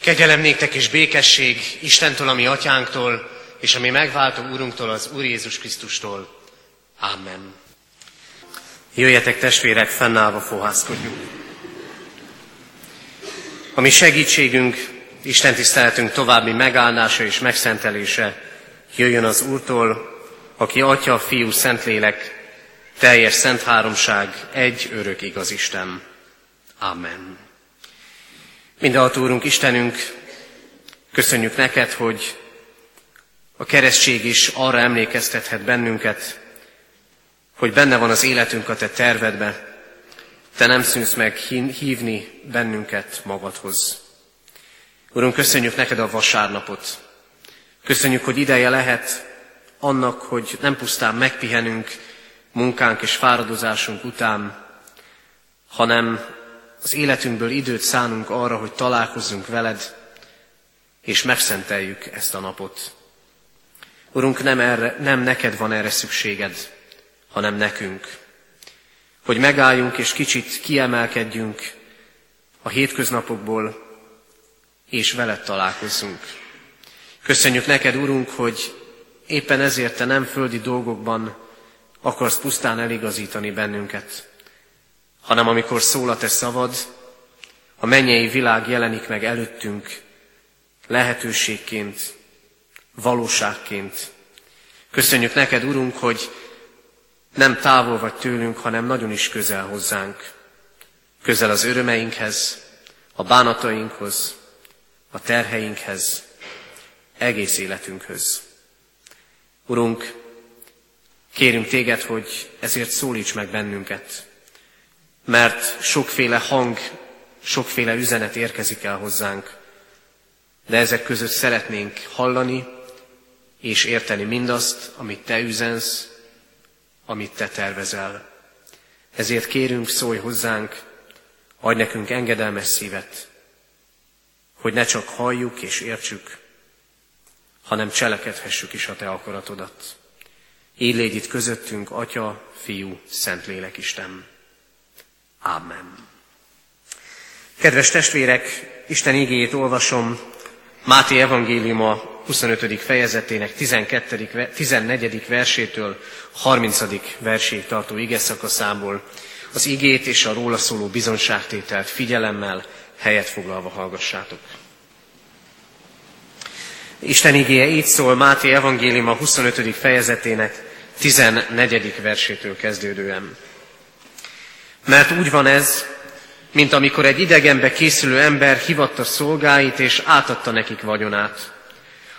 Kegyelem néktek és békesség Istentől, ami atyánktól, és ami megváltó Úrunktól, az Úr Jézus Krisztustól. Amen. Jöjjetek testvérek, fennállva fohászkodjunk. A mi segítségünk, Isten tiszteletünk további megáldása és megszentelése jöjjön az Úrtól, aki Atya, Fiú, Szentlélek, teljes szent háromság, egy örök igaz Isten. Amen. Mindenható Úrunk, Istenünk, köszönjük neked, hogy a keresztség is arra emlékeztethet bennünket, hogy benne van az életünk a te tervedbe, te nem szűnsz meg hívni bennünket magadhoz. Urunk, köszönjük neked a vasárnapot. Köszönjük, hogy ideje lehet annak, hogy nem pusztán megpihenünk munkánk és fáradozásunk után, hanem az életünkből időt szánunk arra, hogy találkozzunk veled, és megszenteljük ezt a napot. Urunk, nem, erre, nem neked van erre szükséged, hanem nekünk. Hogy megálljunk és kicsit kiemelkedjünk a hétköznapokból, és veled találkozzunk. Köszönjük neked, Urunk, hogy éppen ezért te nem földi dolgokban akarsz pusztán eligazítani bennünket, hanem amikor szól a te szavad, a mennyei világ jelenik meg előttünk lehetőségként, valóságként. Köszönjük neked, Urunk, hogy nem távol vagy tőlünk, hanem nagyon is közel hozzánk. Közel az örömeinkhez, a bánatainkhoz, a terheinkhez, egész életünkhöz. Urunk, kérünk téged, hogy ezért szólíts meg bennünket, mert sokféle hang, sokféle üzenet érkezik el hozzánk, de ezek között szeretnénk hallani és érteni mindazt, amit te üzensz, amit te tervezel. Ezért kérünk, szólj hozzánk, adj nekünk engedelmes szívet, hogy ne csak halljuk és értsük, hanem cselekedhessük is a te akaratodat. Így légy itt közöttünk, Atya, Fiú, Szentlélek Isten. Amen. Kedves testvérek, Isten igéjét olvasom Máté evangéliuma 25. fejezetének 12. 14. versétől 30. verséig tartó ige szakaszából. Az igét és a róla szóló bizonságtételt figyelemmel, helyet foglalva hallgassátok. Isten igéje így szól Máté evangéliuma 25. fejezetének 14. versétől kezdődően. Mert úgy van ez, mint amikor egy idegenbe készülő ember hivatta szolgáit, és átadta nekik vagyonát.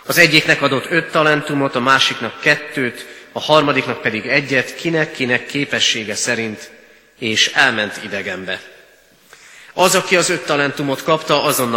Az egyiknek adott öt talentumot, a másiknak kettőt, a harmadiknak pedig egyet, kinek-kinek képessége szerint, és elment idegenbe. Az, aki az öt talentumot kapta, azonnal